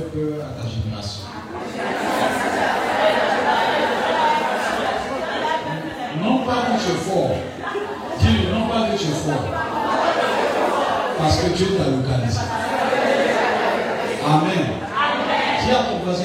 peur à ta génération. Non pas que tu es fort. Dis-le, non pas que tu es fort. Parce que Dieu t'a localisé. Amen. Amen. Dis à ton voisin,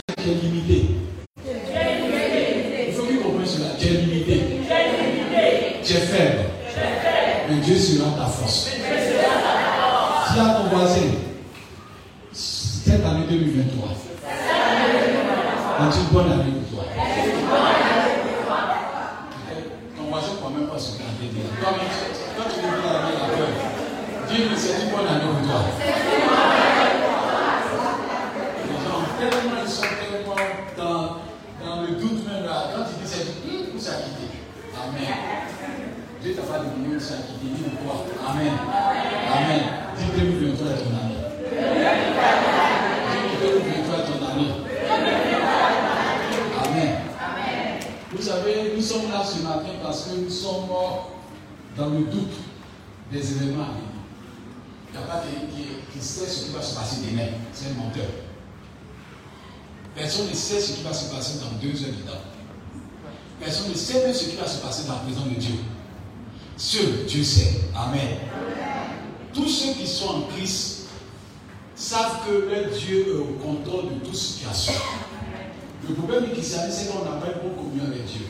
s'est quitté. Dis quoi Amen. Amen. Dis 2023 est ton année. Dis 2023 est ton année. Amen. Vous savez, nous sommes là ce matin parce que nous sommes dans le doute des événements. Il n'y a pas qui, qui sait ce qui va se passer demain. C'est un menteur. Personne ne sait ce qui va se passer dans deux heures de temps. Personne ne sait ce qui va se passer dans la présence de Dieu. Seul Dieu sait. Amen. Tous ceux qui sont en Christ savent que leur Dieu est au contrôle de toute situation. Le problème qui s'arrête, c'est qu'on n'a pas une bonne communion avec Dieu.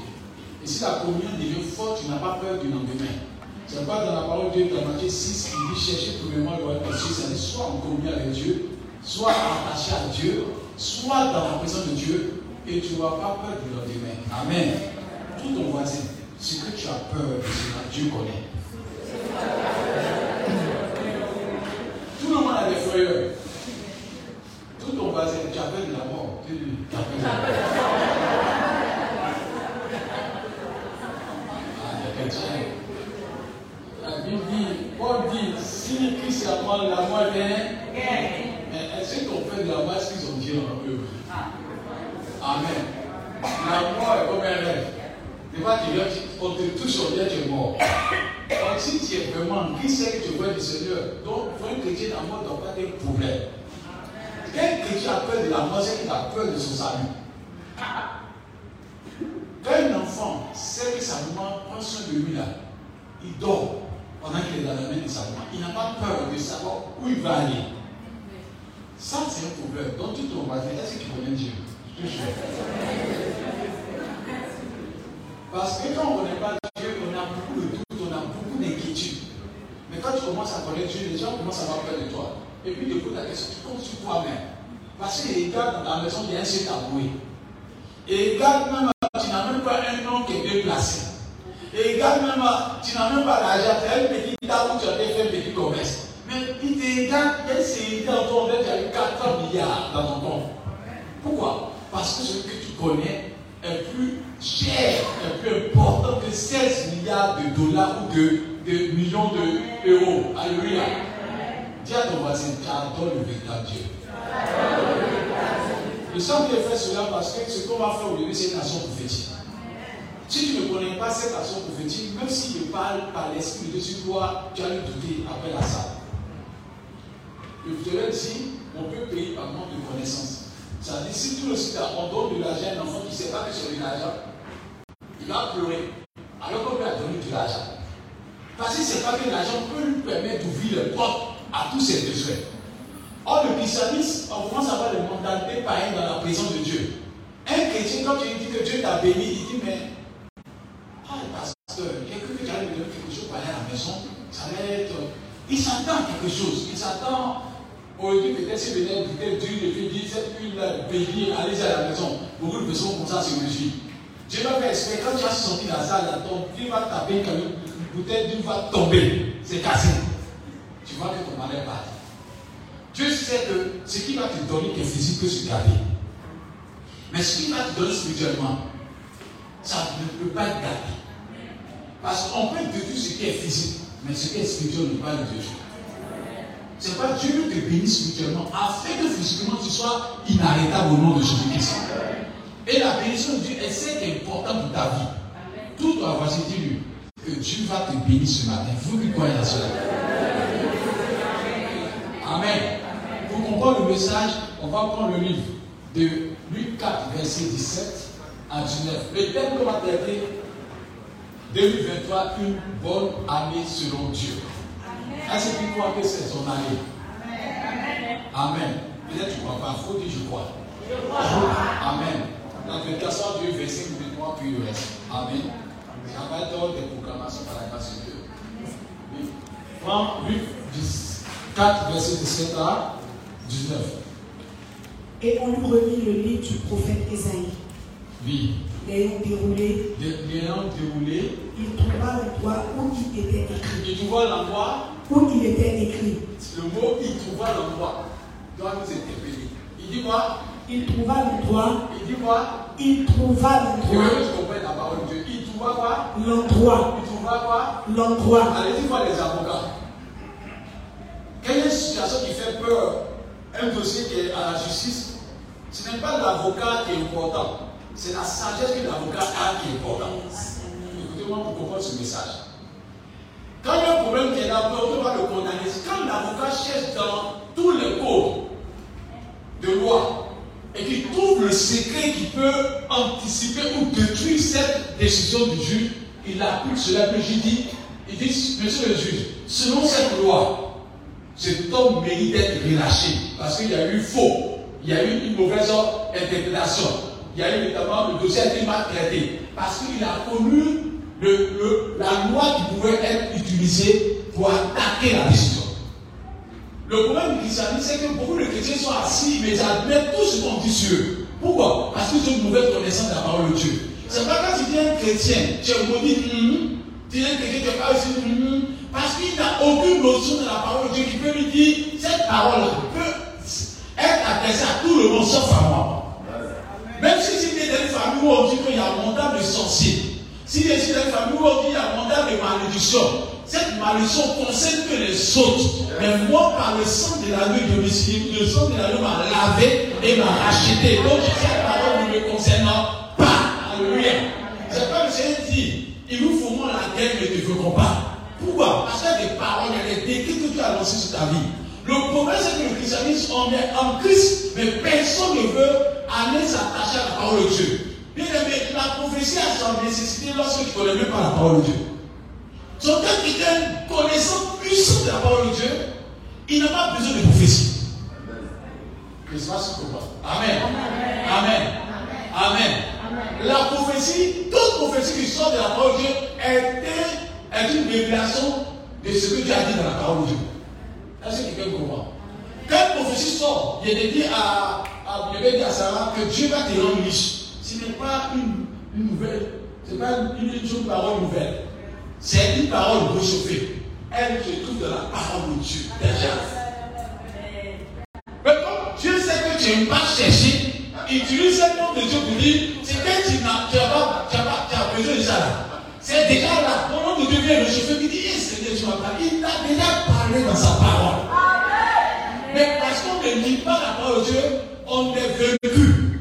Et si la communion devient forte, tu n'as pas peur du lendemain. C'est pas dans la parole de Dieu, dans Matthieu 6, il dit chercher premièrement le royaume des cieux, c'est soit en communion avec Dieu, soit attaché à Dieu, soit dans la présence de Dieu, et tu n'auras pas peur du lendemain. Amen. Tout ton voisin, ce que tu as peur de cela, Dieu connaît. Tout le monde a des frayeurs. Tout ton voisin, tu as peur de la mort. Tu as peur de la mort. Ah, il y a quelqu'un. La Bible dit, Paul dit, si Christ est à moi, la mort vient. Mais est-ce qu'on fait de la mort, est-ce qu'ils ont Dieu en eux Amen. La mort est comme un rêve. Des fois, tu viens, on te touche, on vient, tu es mort. Donc, Christ, c'est que tu vois du Seigneur? Donc, pour un chrétien, la mort doit pas un problème. Quel chrétien a peur de la mort, c'est qu'il a peur de son salut. Quand un enfant sait que sa maman prend soin de lui là, il dort pendant qu'il est dans la main de sa maman. Il n'a pas peur de savoir où il va aller. Ça, c'est un problème. Donc, tout ton voisin, est-ce que tu connais Dieu? Parce que quand on ne connaît pas Dieu, on a beaucoup de doutes, on a beaucoup d'inquiétudes. Mais quand tu commences à connaître Dieu, les gens commencent à avoir peur de toi. Et puis, de la question, tu comptes sur toi-même. Parce que les gars, dans ta maison, il y a un seul taboué. Et regarde même, tu n'as même pas un nom qui est bien placé. Et regarde même, tu n'as même pas l'argent, tu as une petite table où tu as fait un petit commerce. Mais il te regarde, il s'est dans ton compte, tu as eu 400 milliards dans ton compte. Pourquoi? Parce que ce que tu connais est plus cher, est plus important que 16 milliards de dollars ou de, de millions d'euros. Alléluia. Dis à ton voisin, tu adores le véritable Dieu. Le sang qui fait cela parce que ce qu'on va faire aujourd'hui, c'est une nation prophétique. Si tu ne connais pas cette nation prophétique, même s'il parle par l'esprit de Dieu, tu dois, tu as le douter après la salle. Je te l'ai dit, on peut payer par manque de connaissance. Ça dire, si tout le on donne de l'argent à un enfant qui ne sait pas que c'est de l'argent, il va pleurer. Alors qu'on lui a donné de l'argent. Parce qu'il ne sait pas que l'argent peut lui permettre d'ouvrir les portes à tous ses besoins. Or, le christianisme, on commence à avoir des mentalités païennes dans la présence de Dieu. Un chrétien, quand tu lui dis que Dieu t'a béni, il dit, mais, ah, pasteur, a cru que tu allais me donner quelque chose pour aller à la maison. Ça va être. Il s'attend à quelque chose. Il s'attend. Aujourd'hui, peut-être si venait peut-être Dieu le fait dire cette huile bénie, allez à la maison. Beaucoup de personnes comme ça se réjouissent. Dieu va faire exprès, quand tu vas sortir de la salle, ton pied va taper comme une bouteille d'huile va tomber. C'est cassé. Tu vois que ton malheur part. Dieu sait que ce qui va te donner est physique peut se garder. Mais ce qui va te donner spirituellement, ça ne peut pas être gardé. Parce qu'on peut déduire ce qui est physique, mais ce qui est spirituel ne peut pas le déduire. C'est pas Dieu qui te bénit spirituellement, afin que physiquement tu sois inarrêtable au nom de Jésus-Christ. Et la bénédiction de Dieu est celle qui est importante pour ta vie. Tout doit avoir dis-lui que Dieu va te bénir ce matin. Vous lui croyez à cela. Amen. Pour comprendre le message, on va prendre le livre de Luc 4, verset 17 à 19. Le thème qu'on va traiter 2023, une bonne année selon Dieu. Est-ce que tu crois que c'est son année? Amen. Peut-être tu ne crois pas. Il faut dire je crois. Amen. Dans le verset Dieu, verset 23, puis le reste. Amen. Ça va être des proclamations par la grâce de Dieu. Oui. Prends Luc 4, verset 17 à 19. Et on lui remit le livre du prophète Esaïe. Oui. L'ayant déroulé, L'ayant déroulé, il trouva l'endroit où il était écrit. il trouva l'endroit, Où il était écrit. le mot il trouva l'endroit doit nous interpeller. Il dit quoi? Il trouva l'endroit. Il dit quoi? Il trouva Il l'endroit. que tu comprennes la parole de Dieu. Il vois quoi L'endroit. Tu vois quoi L'endroit. Allez-y voir les avocats. Quelle est une situation qui fait peur Un dossier qui est à la justice, ce n'est pas l'avocat qui est important, c'est la sagesse que l'avocat a qui est importante. Écoutez-moi pour comprendre ce message. Quand il y a un problème qui est là, on va le condamner. Quand l'avocat cherche dans tous les codes de loi et qu'il trouve le secret qui peut anticiper ou détruire cette décision du juge, il applique cela. Le juge dit, il dit, monsieur le juge, selon cette loi, cet homme mérite d'être relâché parce qu'il y a eu faux, il y a eu une mauvaise interprétation, il y a eu notamment le dossier a été mal traité parce qu'il a connu la loi qui pouvait être utilisée pour attaquer la décision. Le problème du christianisme, c'est que beaucoup de chrétiens sont assis, mais ils admettent tout ce qu'on dit sur eux. Pourquoi? Parce qu'ils ont une mauvaise connaissance de la parole de Dieu. C'est pas quand tu viens chrétien, tu es maudit, hum, tu es chrétien, tu es pas aussi, hum, parce qu'il n'a aucune notion de la parole de Dieu qui peut lui dire cette parole peut être adressée à tout le monde sauf à moi. Même si c'était dans une famille où on dit qu'il y a un mandat de sorcier, si c'est dans une famille où on dit qu'il y a un mandat de malédiction, cette malédiction concerne que les autres. Mais moi, par le sang de la de le sang de la nuit m'a lavé et m'a racheté. Donc cette parole ne me concerne pas. Alléluia. C'est le Seigneur dit, il nous faut moins la guerre, ne veut pas. Pourquoi? Parce qu'il y a des paroles, il y a des décrets que tu as lancés sur ta vie. Le problème, c'est que le christianisme, on est en Christ, mais personne ne veut aller s'attacher à la parole de Dieu. Bien aimé, la prophétie a son nécessité lorsque tu ne connais même pas la parole de Dieu. As une connaissance puissante de la parole de Dieu, il n'a pas besoin de prophétie. Christmas Amen. Amen. Amen. La prophétie, toute prophétie qui sort de la parole de Dieu est une révélation de ce que Dieu a dit dans la parole de Dieu. Est-ce que quelqu'un comprend? Quand prophétie sort, il est dit à, à, à Sarah que Dieu va te rendre riche. Ce n'est pas une, une nouvelle, ce n'est pas une, une, parole nouvelle. C'est une parole réchauffée. Elle se trouve dans la parole de Dieu déjà. Mais comme Dieu sait que tu n'aimes pas chercher, utilise le nom de Dieu pour dire c'est que tu n'as pas, pas, besoin de ça là. C'est déjà là. Mon nom de Dieu vient le chauffeur qui dit, eh, Seigneur, tu m'as parlé. Il t'a déjà parlé dans sa parole. Mais parce qu'on ne lit pas la parole de Dieu, on est vaincu.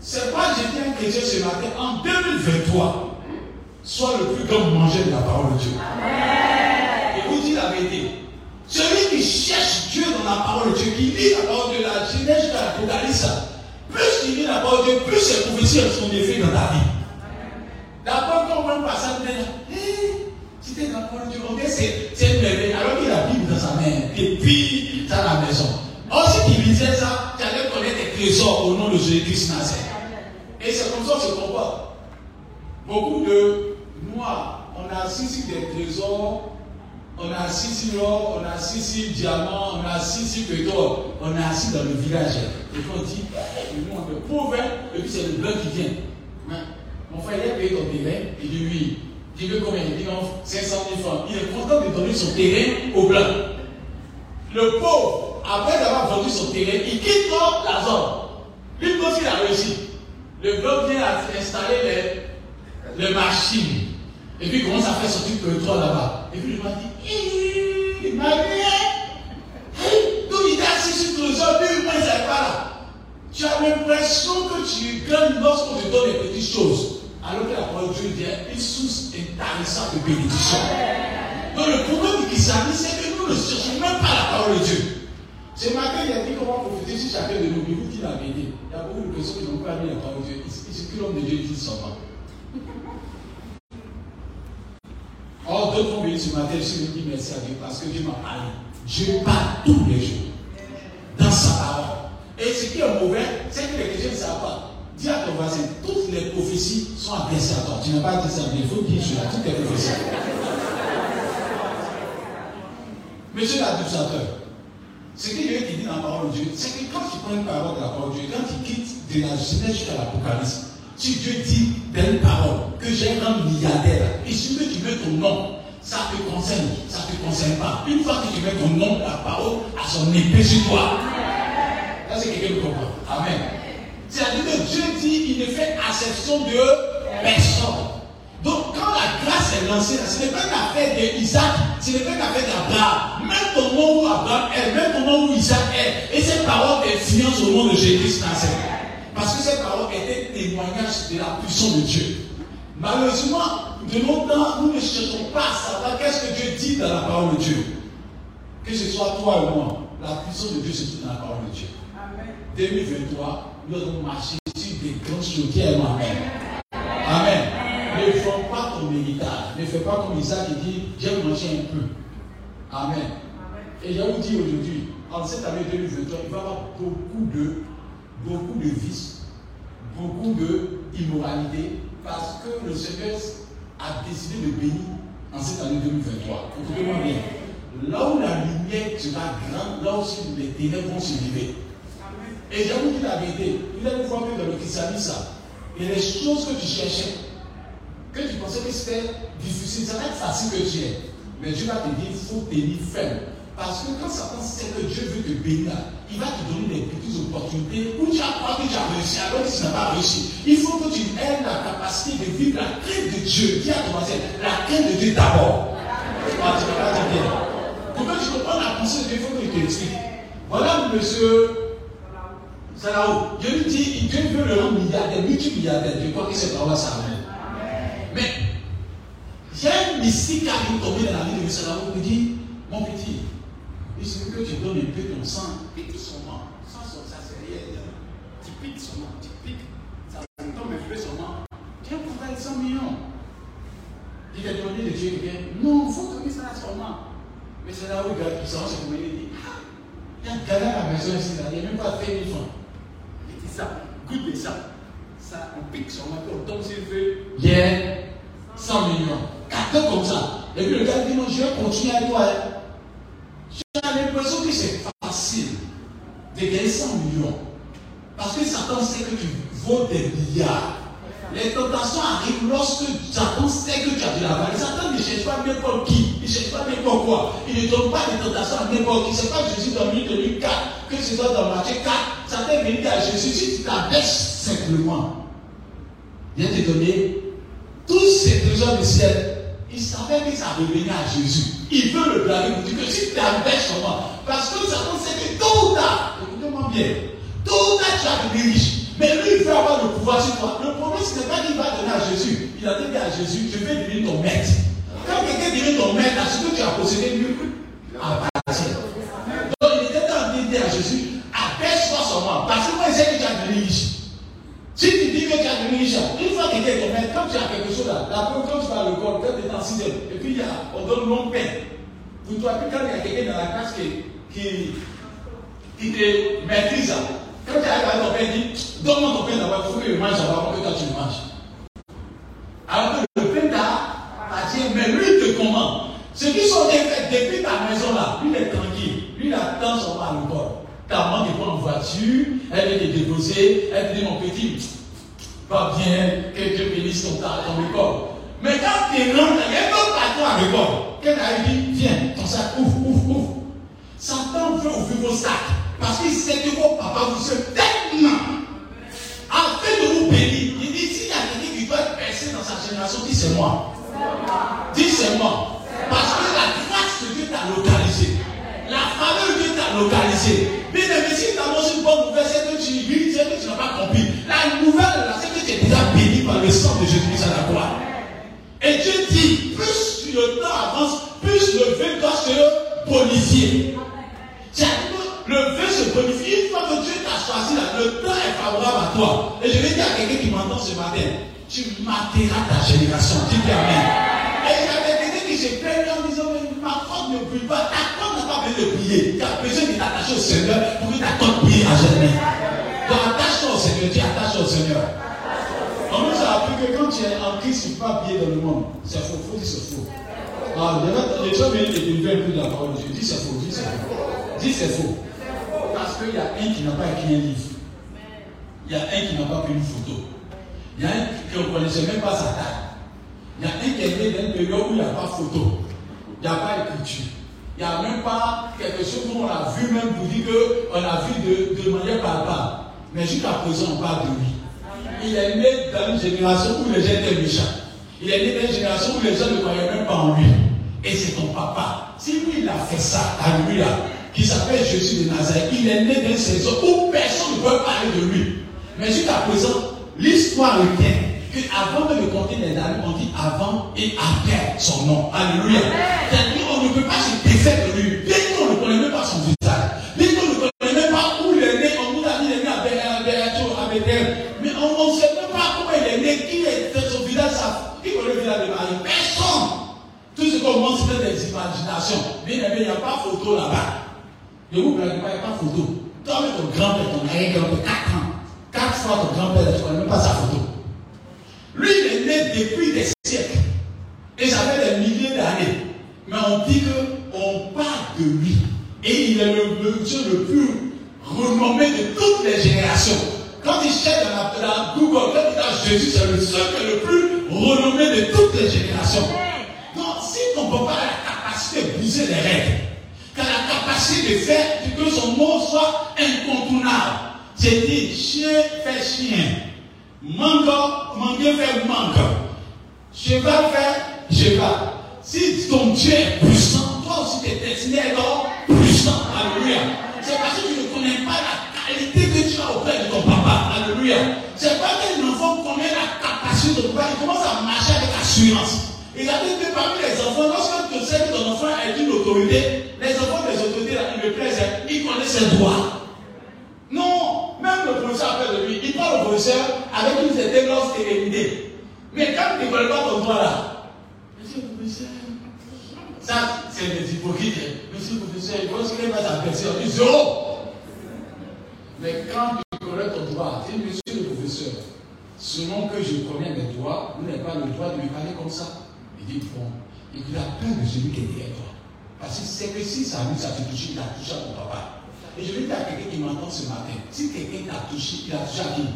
C'est pas j'étais un chrétien ce matin. En 2023, sois le plus grand mangeur de la parole de Dieu. Et vous dites la vérité. Celui qui cherche Dieu dans la parole de Dieu, qui lit la parole de la Genèse jusqu'à l'Apocalypse, plus il lit la parole de Dieu, plus ses prophéties sont effet dans ta vie. D'abord, quand on va passer à hey, c'était dans la parole de Dieu, c'est une merveille. Alors qu'il a la Bible dans sa main, et puis dans la maison. Or, si tu lisais ça, tu allais connaître des trésors au nom de Jésus-Christ Nazareth. Et c'est comme ça qu'on se comporte. Beaucoup de noirs, on a sur des trésors, on a sur l'or, on a sur diamant, on a sur pétrole, on a assis dans le village. Et puis on dit, on est pauvres, et puis c'est le blanc qui vient. Mon frère, il a payé ton terrain. Il dit oui. Il veut combien? Il dit non, 500 000 francs. Il est content de donner son terrain au blanc. Le pauvre, après avoir vendu son terrain, il quitte la zone. Une fois qu'il a réussi, le blanc vient installer les machines. Et puis il commence à faire sortir le pétrole là-bas. Et puis il m'a dit, il m'a dit, donc il est assis sur le sol, lui, il pas là. Tu as l'impression que tu gagnes lorsqu'on te donne des petites choses. Alors que la parole de Dieu vient une source intéressante de bénédiction. Donc le problème du christianisme, c'est que nous ne cherchons même pas la parole de Dieu. Ce matin, il a dit comment profiter si chacun de nous. Il vous dit la vérité. Il y a beaucoup de personnes qui n'ont pas mis la parole de Dieu. Ce que l'homme de Dieu dit seulement. Or, vont venir ce matin, je me dis merci à Dieu parce que Dieu m'a parlé. Dieu parle tous les jours dans sa parole. Et ce qui est mauvais, c'est que les chrétiens ne savent pas. Dis à ton voisin, toutes les prophéties sont adressées à toi. Tu n'as pas dit ça, mais il faut dire cela, toutes les prophéties. Monsieur l'administrateur, ce que Dieu dit dans la parole de Dieu, c'est que quand tu prends une parole de la parole de Dieu, quand tu quittes de la Genèse jusqu'à l'Apocalypse, si Dieu dit telle parole que j'ai un milliardaire, et si tu mets ton nom, ça te concerne, ça ne te concerne pas. Une fois que tu mets ton nom, la parole a son épée sur toi. Là, c'est quelqu'un qui comprend. Amen. C'est-à-dire que Dieu dit, il ne fait acception de personne. Donc, s'est lancé, ce n'est pas une affaire d'Isaac, ce n'est pas une affaire d'Abraham. Même ton nom où Abraham est, même ton nom où Isaac est, et ces paroles influencent au nom de Jésus Christ. Parce que ces paroles étaient témoignages de la puissance de Dieu. Malheureusement, de nos temps, nous ne cherchons pas à savoir qu'est-ce que Dieu dit dans la parole de Dieu. Que ce soit toi ou moi, la puissance de Dieu se trouve dans la parole de Dieu. Amen. 2023, nous allons marcher sur des grands choses. Amen. Amen. Ne fais pas ton héritage. Ne fais pas comme Isaac qui dit J'ai mangé un peu. Amen. Et je vous dis aujourd'hui, en cette année 2023, il va y avoir beaucoup de, beaucoup de vices, beaucoup d'immoralité, parce que le Seigneur a décidé de bénir en cette année 2023. Écoutez-moi bien. Là où la lumière sera grande, là aussi les ténèbres vont se lever. Et je vous dis la vérité, vous allez voir que dans le il y a des choses que tu cherchais, que tu pensais que c'était difficile, ça va être facile que tu aies. Mais Dieu va te dire, il faut tenir ferme. Parce que quand Satan sait que Dieu veut te bénir, il va te donner des petites opportunités où tu as crois que tu as réussi alors que tu n'as pas réussi. Il faut que tu aies la capacité de vivre la crainte de Dieu. À ton voisin, la crainte de Dieu d'abord. Ah, tu pas tu la pensée de Dieu, il faut que je t'explique. Voilà, monsieur Sarao. Dieu lui dit, Dieu veut le rendre milliardaire, multimilliardaire. Je crois que c'est pas ça Mais, il y a un mystique qui arrive tombé dans la vie de M. Sarao qui dit, mon petit, suffit que tu donnes un peu ton sang, pique sang. Sans son ça c'est rien. Tu piques son sang, tu piques. Ça tombe un peu son sang. Tiens, pourquoi il 100 millions Il a donné de Dieu quelqu'un. Non, il faut donner ça nom. Mais c'est là où il il s'en c'est comme il dit. Ah, il y a un gars à la maison ici, il n'y a même pas fait 1000 francs. Il dit ça, goûte ça. Ça, on pique son nom, on tombe sur le feu. A 100 millions. Quatre comme ça. Et puis le gars dit non, je vais continuer à toi. J'ai l'impression que c'est facile de gagner 100 millions. Parce que Satan sait que tu vaux des milliards. Les tentations arrivent lorsque Satan sait que tu as de la valeur. Satan ne cherche pas n'importe qui, il ne cherche pas n'importe quoi. Il ne donne pas des tentations à n'importe qui. Ce n'est pas Jésus dans 1 2004, que ce soit dans Matthieu 4. Satan est venu à Jésus. Si tu t'abaisses simplement, viens te donner tous ces trésors du ciel il savait que ça revenait à Jésus. Il veut le blâmer pour dire que si tu empêches comment Parce que Satan sait que tôt ou tard, écoutez-moi bien, tôt ou tu vas devenir riche. Mais lui, il veut avoir le pouvoir sur toi. Le problème, ce n'est pas qu'il va donner à Jésus. Il a dit à Jésus, je vais devenir ton maître. Quand quelqu'un devient ton maître, ce que tu as possédé, lui, appartient. Donc, il était en train de dire à Jésus, abaisse-toi sur moi. Parce que moi, je sais que tu as devenu riche. Si tu dis que tu as riche, une fois que tu es maître, quand tu as quelque chose là, la preuve, quand tu vas l'école, quand tu es en sixième, et puis il y a, on donne mon pain. Pour toi, puis quand il y a quelqu'un dans la classe qui, qui, te maîtrise, quand tu arrives à ton pain, il dit, donne-moi ton pain d'abord, il faut que je mange d'abord que toi tu le manges. Alors que le pain t'appartient, mais lui te commande. Ce qui sont depuis ta maison là, lui il est tranquille, lui il attend son à l'école. Ta maman te prend en voiture, elle vient te déposer, elle te dit mon petit, va bien, que Dieu bénisse ton, ton école. Mais quand tu rentres, il y a un autre patron à l'école. Quelqu'un dit, viens, ton sac, ouvre, ouvre, ouvre. Satan veut ouvrir vos sacs. Parce qu'il sait que vos papas vous êtes tellement. Afin de vous bénir, il dit s'il y a quelqu'un qui doit être percé dans sa génération, dis c'est moi. Dis c'est moi. Parce que la grâce de Dieu t'a localisé. La faveur de Dieu t'a localisé. Mais aimé, si tu annonces une bonne nouvelle, c'est que tu vis, c'est que tu n'as pas compris. La nouvelle, c'est que tu es déjà béni par le sang de Jésus-Christ à la croix. Et Dieu dit, plus le temps avance, plus le vœu doit se bonifier. C'est le vœu se bonifie. Une fois que Dieu t'a choisi, là, le temps est favorable à toi. Et je vais dire à quelqu'un qui m'entend ce matin, tu marqueras ta génération. Dis Amen. Et s'est plaint en disant, mais ma corde ne brille pas. Ta corde n'a pas besoin de prier. Tu as besoin de t'attacher au Seigneur pour que ta corde brille à jamais. Donc attache-toi au Seigneur. Dis attache-toi au Seigneur. On nous a appris que quand tu es en Christ, tu ne peux pas briller dans le monde. C'est faux. Dire c'est faux. Ah, les gens viennent délivrer un peu de la parole de Dieu. Dis c'est faux. Dis c'est faux. Dis c'est faux parce qu'il y a un qui n'a pas écrit un livre. Il y a un qui n'a pas pris une photo. Il y a un qui ne connaissait même pas sa taille. Il y a un qui est né dans une période où il n'y a pas photo. Il n'y a pas écriture. Il n'y a même pas quelque chose où on a vu même pour dire qu'on a vu de, de manière palpable. Mais jusqu'à présent, on parle de lui. Il est né dans une génération où les gens étaient méchants. Il est né dans une génération où les gens ne croyaient même pas en lui. Et c'est ton papa. Si lui, il a fait ça, alléluia, qui s'appelle Jésus de Nazareth, il est né dans une saison où personne ne peut parler de lui. Mais jusqu'à présent, l'histoire retient qu'avant de le compter les années, on dit avant et après son nom. Alléluia. C'est-à-dire on ne peut pas se défaire de lui. Bien qu'on ne connaît même pas son visage. Bien qu'on ne connaît même pas où il est né. On nous a dit qu'il est né à Bethel. Mais on ne sait même pas comment il est né, qui est son visage, qui connaît le visage de Marie. Personne. Tout ce qu'on montre, c'est des imaginations. Bien aimé, il n'y a pas photo là-bas. Ne vous plaît pas, il n'y a pas photo. Toi, avec ton grand-père, ton arrière-grand-père, 4 ans. 4 fois ton grand-père, tu ne connais même pas sa photo. Lui, il est né depuis des siècles. Et ça fait des milliers d'années. Mais on dit qu'on parle de lui. Et il est le, Dieu le plus renommé de toutes les générations. Quand il cherche dans, la, Google, quand il dit Jésus, c'est le seul qui est le plus renommé de toutes les générations. Donc, si ton papa a la capacité de briser les règles, qui a la capacité de faire que son mot soit incontournable, c'est dit chien fait chien. Mango, mangue fait mangue. Cheval fait cheval. Si ton Dieu est puissant, toi aussi tu es destiné à être puissant. Alléluia. C'est parce que tu ne connais pas la qualité que tu as auprès de ton papa. Alléluia. C'est pas qu'un enfant connaît la capacité de ton papa, il commence à marcher avec assurance. Il a dit que parmi les enfants, lorsque tu sais que ton enfant est une autorité, les enfants des autorités, ils plaisent, ils connaissent ses droits. Non, même le professeur au professeur avec une certaine stérilité. Mais quand tu ne pas ton droit là, monsieur le professeur, ça c'est des hypocrites. Monsieur le professeur, il pense qu'il va s'apercevoir, dit zéro. Mais quand tu connais ton droit, dis monsieur le professeur, selon que je connais mes droits, vous n'avez pas le droit de lui parler comme ça. Il dit bon, il a peur de celui qui est derrière toi. Parce que c'est que si ça lui, ça te touche, il a touché à ton papa. Et je vais dire à quelqu'un qui m'entend ce matin, si quelqu'un t'a touché, il a touché à qui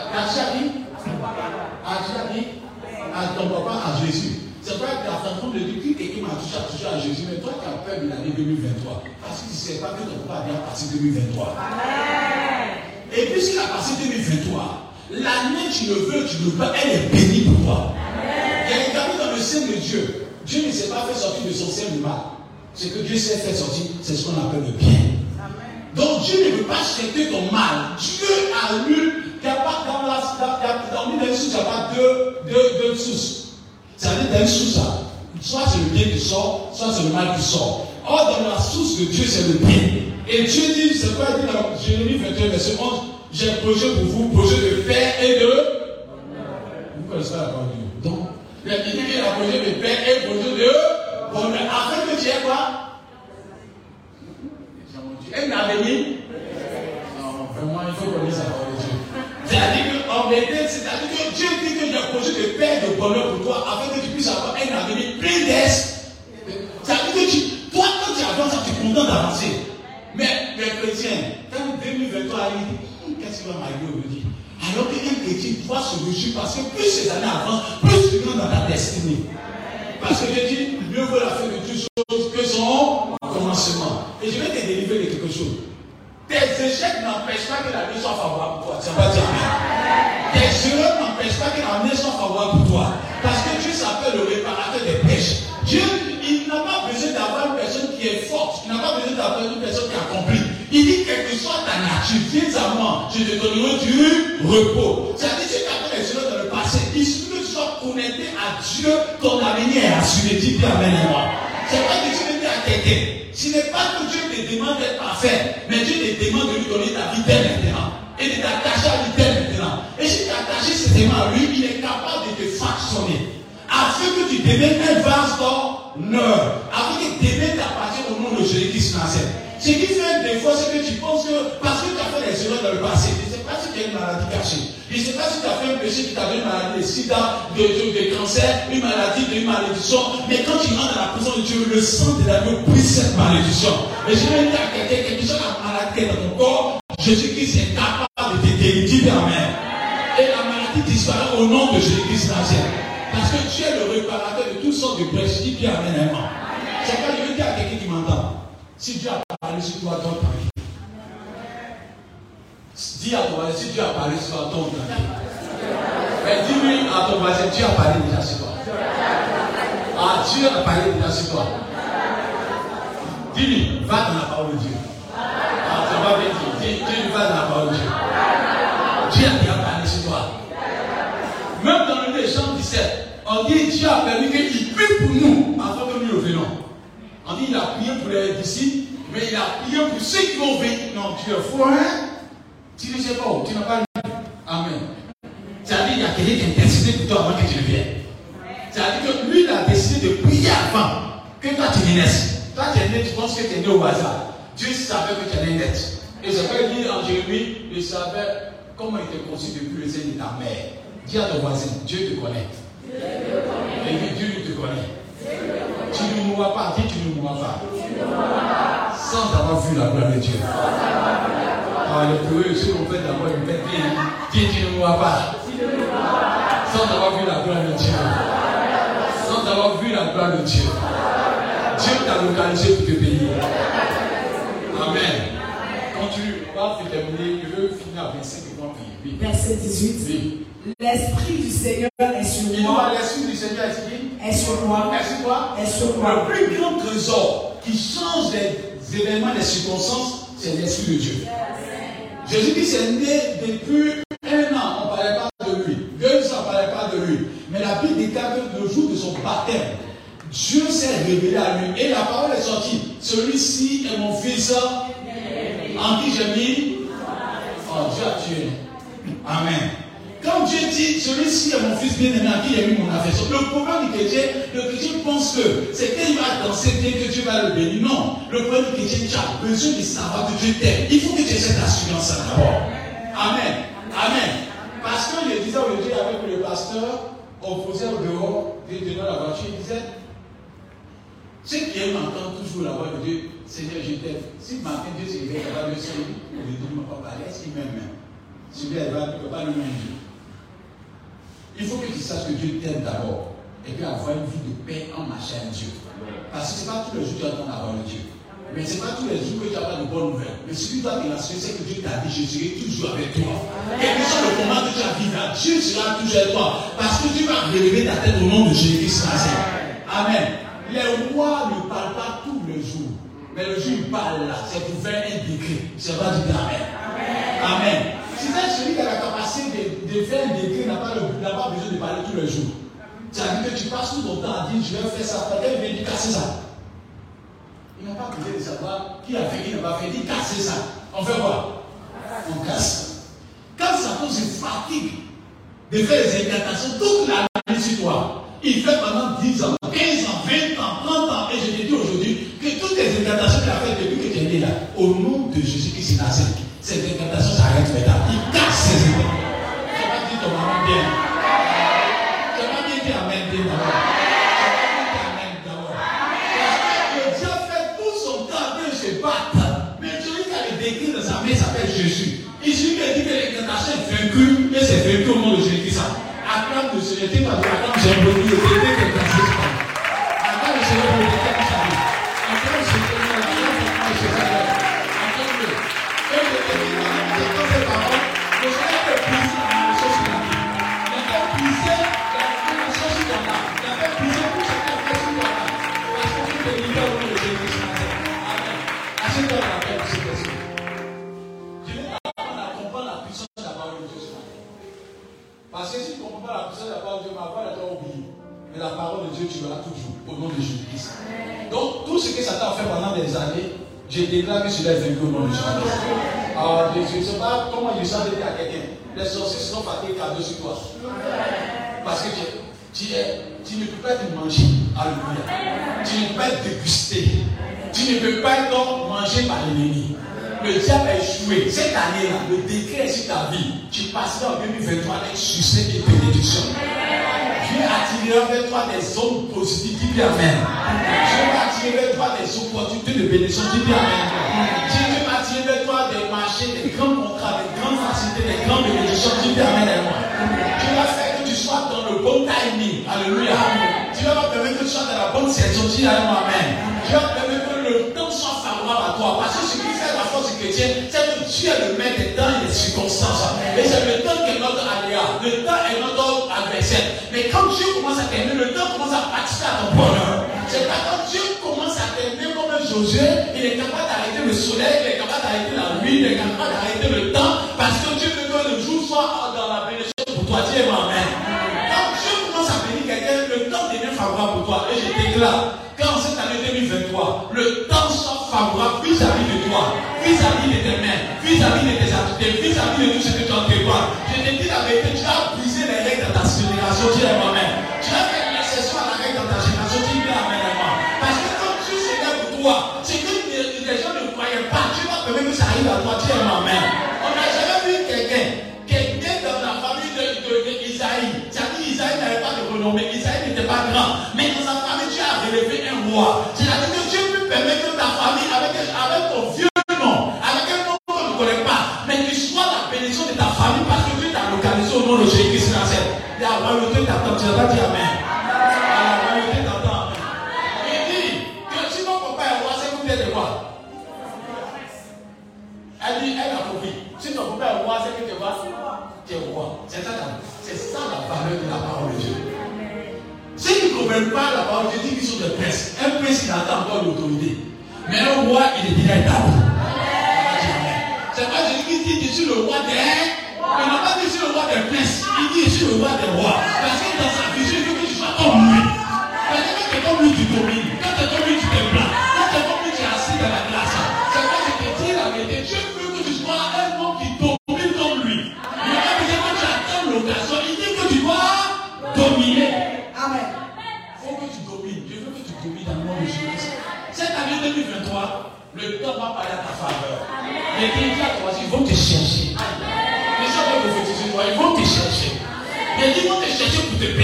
a touché à qui À qui À ton papa, à Jésus. C'est vrai que la façon de dire que quelqu'un m'a touché, a touché à Jésus, mais toi tu as peur de l'année 2023. Parce que tu ne sais pas que ton papa vient passer 2023. Et puisqu'il a passé 2023, l'année tu le veux, tu le veux, elle est bénie pour toi. A un gars dans le sein de Dieu. Dieu ne s'est pas fait sortir de son sein du mal. Ce que Dieu s'est fait sortir, c'est ce qu'on appelle le bien. Donc Dieu ne veut pas chercher ton mal. Dieu a lu qu'il n'y a pas dans la dans, dans une source, il n'y a pas deux, deux, deux sources. C'est-à-dire dans une source, soit c'est le bien qui sort, soit c'est le mal qui sort. Or, dans la source de Dieu, c'est le bien. Et Dieu dit, c'est quoi il dit dans Jérémie 21, verset 11, j'ai projet pour vous, projet de paix et de. Vous connaissez la parole de Dieu. Donc, il a dit qu'il a projet de paix et projet de bonheur. Afin que tu aies quoi? Un avenir? Non, vraiment, il faut connaître sa parole de Dieu. C'est-à-dire qu'en c'est-à-dire que Dieu dit que j'ai projet de paix et de bonheur pour toi, afin que tu puisses avoir un avenir plein d'aise. C'est-à-dire que tu, toi, quand tu avances, tu es content d'avancer. Mais les chrétiens, quand 2023 arrive, qu'est-ce qu'il va m'arriver aujourd'hui? Alors qu'un chrétien doit se réjouir parce que plus ces années avancent, plus tu rentres dans ta destinée. Parce que Dieu dit, mieux vaut la fin de toutes choses que son commencement. Et je vais te délivrer de quelque chose. Tes échecs n'empêchent pas que la vie soit favorable pour toi. Ça va dire Tes erreurs n'empêchent pas que la vie soit favorable pour toi. Parce que Dieu s'appelle le réparateur des pêches. Dieu, il n'a pas besoin d'avoir une personne qui est forte. Il n'a pas besoin d'avoir une personne qui accomplit. Il dit, quelle que soit ta nature, viens à moi, je te donnerai du repos. Dieu, ton avenir est assuré. Dis bien Amen moi. C'est pas que tu veux dire à quelqu'un. Ce n'est pas que Dieu te demande d'être parfait, mais Dieu te demande de lui donner ta vie dès maintenant. Et de t'attacher à lui dès maintenant. Et si tu attaché certainement à lui, il est capable de te fractionner. Afin que tu deviennes un vase d'honneur. Afin que tu deviennes t'appartenir au nom de Jésus-Christ. Ce qui fait des fois, c'est que tu penses que parce que tu as fait des erreurs dans le passé, sais pas si tu as une maladie cachée. Je ne sais pas si tu as fait un péché qui t'a donné une maladie de sida, de, cancer, une maladie, de, une malédiction. Mais quand tu rentres dans la présence de Dieu, le sang de l'agneau brise cette malédiction. Et je vais dire à quelqu'un, quelque chose la maladie dans ton corps, Jésus-Christ est capable de te guérir. Amen. Et la maladie disparaît au nom de Jésus-Christ. Parce que tu es le réparateur de toutes sortes de brèches. Dis bien Amen. C'est pas je veux dire à quelqu'un qui m'entend. Si Dieu a parlé sur toi, donne ta. Dis à toi, si Dieu a parlé sur toi, ta vie. Mais dis-lui à ton voisin, Dieu a parlé déjà sur toi. Ah, Dieu a parlé déjà sur toi. Dis-lui, va dans la parole de Dieu. Ah, ça va bien dire. Dis, dis va dans la parole de Dieu. Dieu a parlé sur toi. Même dans le Jean 17, on dit Dieu a permis qu'il prie pour nous avant que nous revenons. On dit il a prié pour les disciples, mais il a prié pour ceux qui vont venir. Non, tu es fou, hein? Tu ne sais pas où, tu n'as pas lu. Amen. C'est-à-dire qu'il y a quelqu'un qui a décidé pour toi avant que tu ne viennes. C'est-à-dire que lui, il a décidé de prier avant que toi tu naisses. Toi, tu es né, tu penses que tu es né au hasard. Dieu savait que tu allais naître. Et ça veut dire en Jérémie, il savait comment il était conçu depuis le sein de ta mère. Dis à ton voisin, Dieu te connaît. Et Dieu te connaît. Tu ne mourras pas, dis tu ne mourras pas. Sans avoir vu la gloire de Dieu. Ah, les peureux, ceux qu'on fait d'abord une bien. Dis tu ne mourras pas. Sans avoir vu la gloire de Dieu. Sans avoir vu la gloire de Dieu. Dieu t'a localisé pour te payer. Amen. Continue. On va terminer. Je veux finir 25 et on prier. Verset 18. Oui. L'Esprit du Seigneur est sur moi. L'Esprit du Seigneur est sur moi. Est sur moi. Est sur moi. Le plus grand trésor qui change les événements, les circonstances, c'est l'Esprit de Dieu. Dit c'est né depuis un an, on ne parlait pas de lui. Deux ans, on ne parlait pas de lui. Mais la Bible déclare que le jour de son baptême, Dieu s'est révélé à lui. Et la parole est sortie. Celui-ci est mon fils en qui j'ai mis. Oh, Dieu a tué. Amen. Quand Dieu dit, celui-ci est mon fils bien-aimé à qui j'ai mis mon affection, le problème du chrétien, le chrétien pense que c'est qu'il va danser bien que Dieu va le bénir. Non. Le problème du chrétien, tu as besoin de savoir que Dieu t'aime. Il faut que tu aies cette assurance d'abord. Amen. Amen. Parce que je disais aujourd'hui avec le pasteur, on faisait au dehors, dans la voiture, il disait, ceux qui aiment entendre toujours la voix de Dieu, Seigneur, je t'aime. Si matin Dieu s'est réveillé, il va le Seigneur, il dit, mon papa, est-ce qu'il m'aime? Celui-là, il ne peut pas le même il faut que tu saches que Dieu t'aime d'abord. Et puis avoir une vie de paix en marchant avec Dieu. Parce que ce n'est pas tous les jours que tu entends la parole de Dieu. Mais ce n'est pas tous les jours que tu as pas de bonnes nouvelles. Mais ce qui doit te rassurer, c'est que Dieu t'a dit, je serai toujours avec toi. Et que soit le moment que tu as là, Dieu sera toujours avec toi. Parce que tu vas relever ta tête au nom de Jésus-Christ. Amen. Les rois ne parlent pas tous les jours. Mais le jour où ils parlent là, c'est pour faire un décret. C'est pas du Amen. Amen. Si c'est celui qui a la capacité de, faire un décret n'a pas, de parler tous les jours. C'est-à-dire que tu passes tout ton temps à dire je vais faire ça, quelqu'un vient dire casser ça. Il n'a pas besoin de savoir qui a fait, qui n'a pas fait, dit casser ça. On fait quoi? On casse. Quand ça cause une fatigue de faire les incantations toute la vie sur toi, il fait pendant 10 ans, 15 ans, 20 ans, 30 ans, et je te dis aujourd'hui que toutes les incantations qu'il a faites depuis que tu es né là, au nom de Jésus qui s'est passé, Alors, je ne sais pas comment je dire à quelqu'un. Les sorciers seront fatigués cadeau sur toi. Parce que tu, tu, ne peux pas te manger. Alléluia. Tu ne peux pas te déguster. Tu ne peux pas être mangé par l'ennemi. Le diable a échoué. Cette année-là, le décret sur ta vie, tu passeras en 2023 avec succès et bénédiction. Dieu attirera vers toi des zones positives. Dis Amen. Dieu va attirer vers toi des opportunités de bénédiction. Dis Amen. Dieu va attirer vers toi des marchés, des grands contrats, des grandes facilités, des grandes bénédictions. Dis Amen. Dieu va faire que tu sois dans le bon timing. Alléluia. Dieu va permettre que tu sois dans la bonne saison. Dis Amen. Dieu va permettre que le temps soit favorable à toi. Parce que ce qui chrétien, c'est que Dieu est le maître des temps et des circonstances. Et c'est le temps qui est notre aléa. Le temps est notre adversaire. Mais quand Dieu commence à t'aimer, le temps commence à participer à ton bonheur. C'est quand Dieu commence à t'aimer comme un Josué, il est capable d'arrêter le soleil, il est capable d'arrêter la nuit, il est capable d'arrêter le temps, parce que Dieu veut que le jour soit dans la bénédiction pour toi. Dis Amen. Quand Dieu commence à bénir quelqu'un, le temps devient favorable pour toi. Et je déclare, quand cette année 2023, le temps soit favorable vis-à-vis de vis-à-vis de tes mains, vis-à-vis de tes activités, vis-à-vis de tout ce que tu entreprends. Je te dis la vérité, tu as brisé les règles de ta génération, dis moi-même. Tu as fait une exception à la règle dans ta génération, dis amen moi. Parce que quand tu lèves pour toi, c'est que les gens ne croyaient pas, tu vas permettre que ça arrive à toi, dis moi-même. On n'a jamais vu quelqu'un, quelqu'un dans la famille d'Isaïe. De, de, dit Isaïe n'avait pas de renommée, Isaïe n'était pas grand, mais dans sa famille, tu as relevé un roi. La royauté t'attend, tu n'as pas dit Amen. La royauté t'attend. Il dit que si mon papa est roi, c'est que vous êtes roi. Elle dit, elle a compris. Si ton papa est roi, c'est que tu es roi. Tu es roi. C'est ça, c'est ça la valeur de la parole de Dieu. Qui ne comprennent pas la parole de Dieu qu'ils sont des princes. Un prince, il attend encore l'autorité. Mais un roi, il est déjà établi. C'est pas Jésus qui dit, je suis le roi des. Il n'a pas dit, je le roi des princes. Il dit, je le roi des rois. Parce que dans sa vision, il veut que tu sois comme lui. Parce que quand tu es comme lui, tu domines. Quand tu es comme lui, tu te.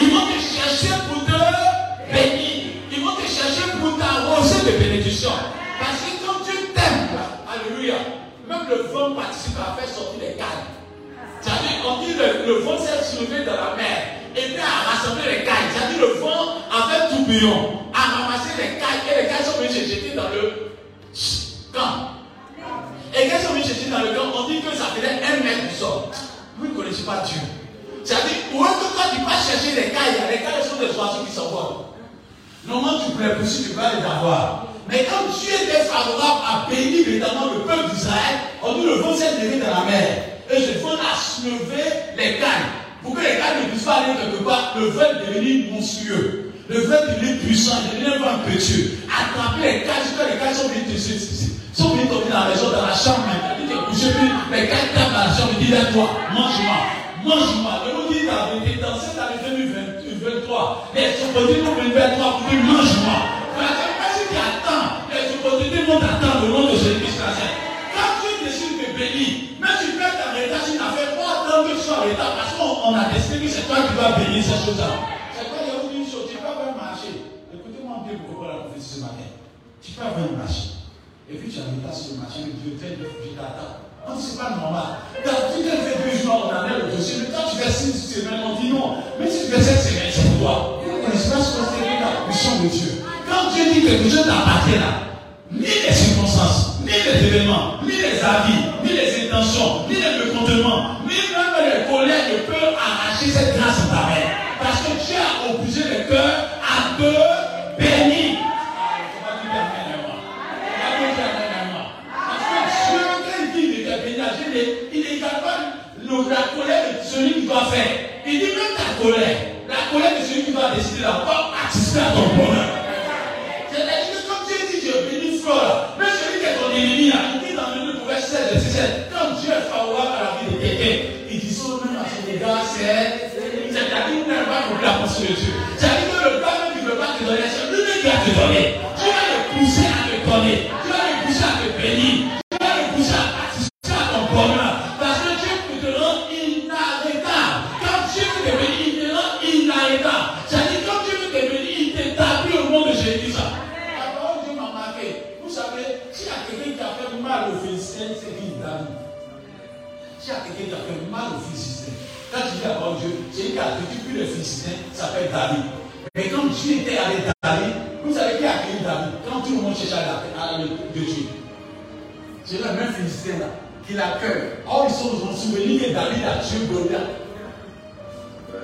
Ils vont te chercher pour te bénir. Ils vont te chercher pour t'arroser de bénédictions. Parce que quand Dieu t'aime, Alléluia, même le vent participe à faire sortir les cailles. C'est-à-dire, on dit le, le vent s'est soulevé dans la mer et puis à rassembler les cailles. C'est-à-dire, le vent a fait tourbillon, a ramassé les cailles et les cailles sont venues se jeter dans le camp. Et ils sont venus se jeter dans le camp, on dit que ça faisait un mètre du sol. Vous ne connaissez pas Dieu. C'est-à-dire, pour eux, quand tu vas chercher les cailles, les cailles sont des oiseaux qui s'envolent. Normalement, tu pourrais pousser, tu vas les avoir. Mais quand Dieu était favorable à bénir évidemment le peuple d'Israël, on dit le vent s'est levé dans la mer. Et ce vent a soulevé les cailles. Pour que les cailles ne puissent pas aller quelque part, le vent devenu monstrueux. Le vent devenu puissant, devenu un vent impétueux. Attraper les cailles, jusqu'à les cailles sont venues te sont venus tomber dans la maison, dans la chambre dit, couché, les cailles tapent dans la chambre, il dit, lève-toi, mange-moi, mange-moi. Je vous dis la vérité, dans cette année 2023, les opportunités vont venir vers toi pour dire, mange-moi. Parce que si tu attends, les opportunités vont t'attendre au nom de Jésus-Christ Quand tu décides de bénir, si tu fais ta retard sur une affaire, pas attendre que tu sois en parce qu'on a décidé que c'est toi qui vas bénir ces choses-là. C'est quoi, il y a une chose, tu peux avoir marché. Écoutez-moi bien pour comprendre la prophétie ce matin. Tu peux avoir marché. Et puis tu as mis sur le marché, Dieu fait, je t'attends. Non, c'est pas normal. Quand tu fait deux jours, on a le dossier, mais quand tu fais six semaines, on dit non. Mais si tu fais sept semaines, c'est toi. Il se passe pas la mission de Dieu. Quand Dieu dit que Dieu t'appartient là, ni les circonstances, ni les événements, ni les avis, ni les intentions, ni les mécontentements, ni même les colères ne peuvent arracher cette grâce en ta main. Parce que Dieu a obligé le cœur à te la colère de celui qui va faire. Il dit même ta colère, la colère de celui qui va décider là, va participer à ton bonheur. C'est-à-dire que comme Dieu dit, Dieu bénit Flore, même celui qui est ton ennemi là, il dit dans le verset 16 de 17, quand Dieu est favorable à la vie de quelqu'un, il dit ça même à son égard, c'est. C'est-à-dire qu'il n'a pas compris la pensée de Dieu. C'est-à-dire que le Père même ne veut pas te donner, c'est lui qui va te donner. Tu vas le pousser à te donner. Qui a accueilli plus les Philistins, s'appelle David. Mais quand Dieu était avec David, vous savez qui a accueilli David? Quand tout le monde cherchait à la de Dieu. C'est le même Philistin là, qui l'accueille. Or, ils sont en souvenir David a tué Goliath.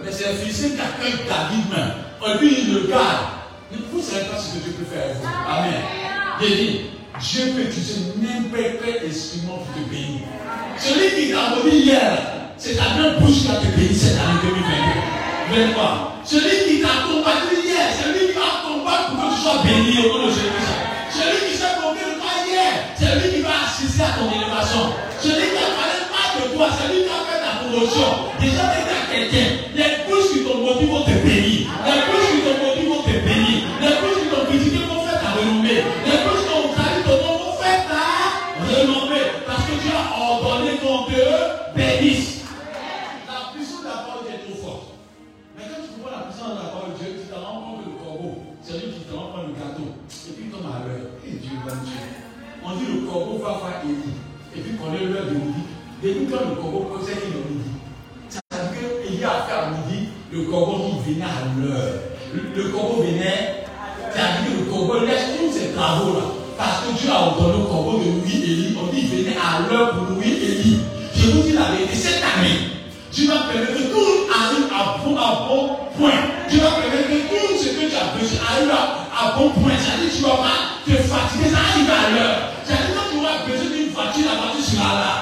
Mais c'est un Philistin qui accueille David même. Lui, il le garde. Vous ne savez pas ce que Dieu peut faire avec vous. Amen. Il dit, Dieu peut utiliser n'importe quel instrument pour te bénir. Celui qui t'a béni hier, c'est ta même bouche qui a te béni cette année 2022. Celui qui t'a combattu hier, c'est lui qui va combattre pour que tu sois béni au nom de Jésus. Celui qui s'est moqué de toi hier, c'est lui qui va assister à ton élévation. Celui qui a parlé mal de toi, c'est lui qui a fait ta promotion. Déjà, tu à quelqu'un. Les bouches qui t'ont Parce que Dieu a ordonné au corbeau de nourrir Élie. On dit venait à l'heure pour nourrir Élie. Je vous dis la vérité, cette année, tu vas permettre que tout arrive à bon, à bon point. Tu vas permettre que tout ce que tu as besoin arrive à, à bon point. C'est-à-dire que tu vas pas te fatiguer, ça arrive à l'heure. C'est-à-dire que quand tu auras besoin d'une voiture, la voiture sera là.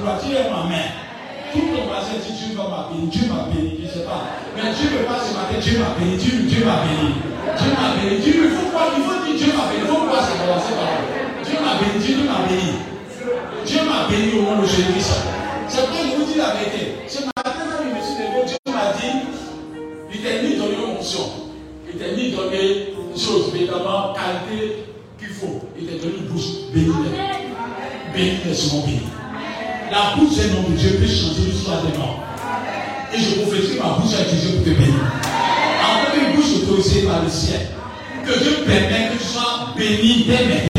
Ça pour sa gloire. Tu es ma mère. Tout ton voisin dit Dieu va m'appeler, Dieu m'a béni, je ne sais pas. Mais Dieu ne veut pas se matin, Dieu m'a béni, Dieu, Dieu m'a béni. Dieu m'a béni. Dieu, il faut quoi Il faut dire Dieu m'a béni. Il faut quoi c'est commencer par là. Dieu m'a béni, Dieu m'a béni. Dieu m'a béni au nom de Jésus. C'est pourquoi je vous dis la vérité. Ce matin, quand je me suis levé, Dieu m'a dit, il t'a ni donné une onction. Il t'a ni donné une chose, évidemment, qualité qu'il faut. Il t'a donné une bouche bénie. Béni, laisse-moi béni. La bouche est de Dieu peut changer l'histoire des morts. Et je prophétise que ma bouche a Dieu pour te bénir. En tant qu'une bouche autorisée par le ciel, que Dieu permet que tu sois béni dès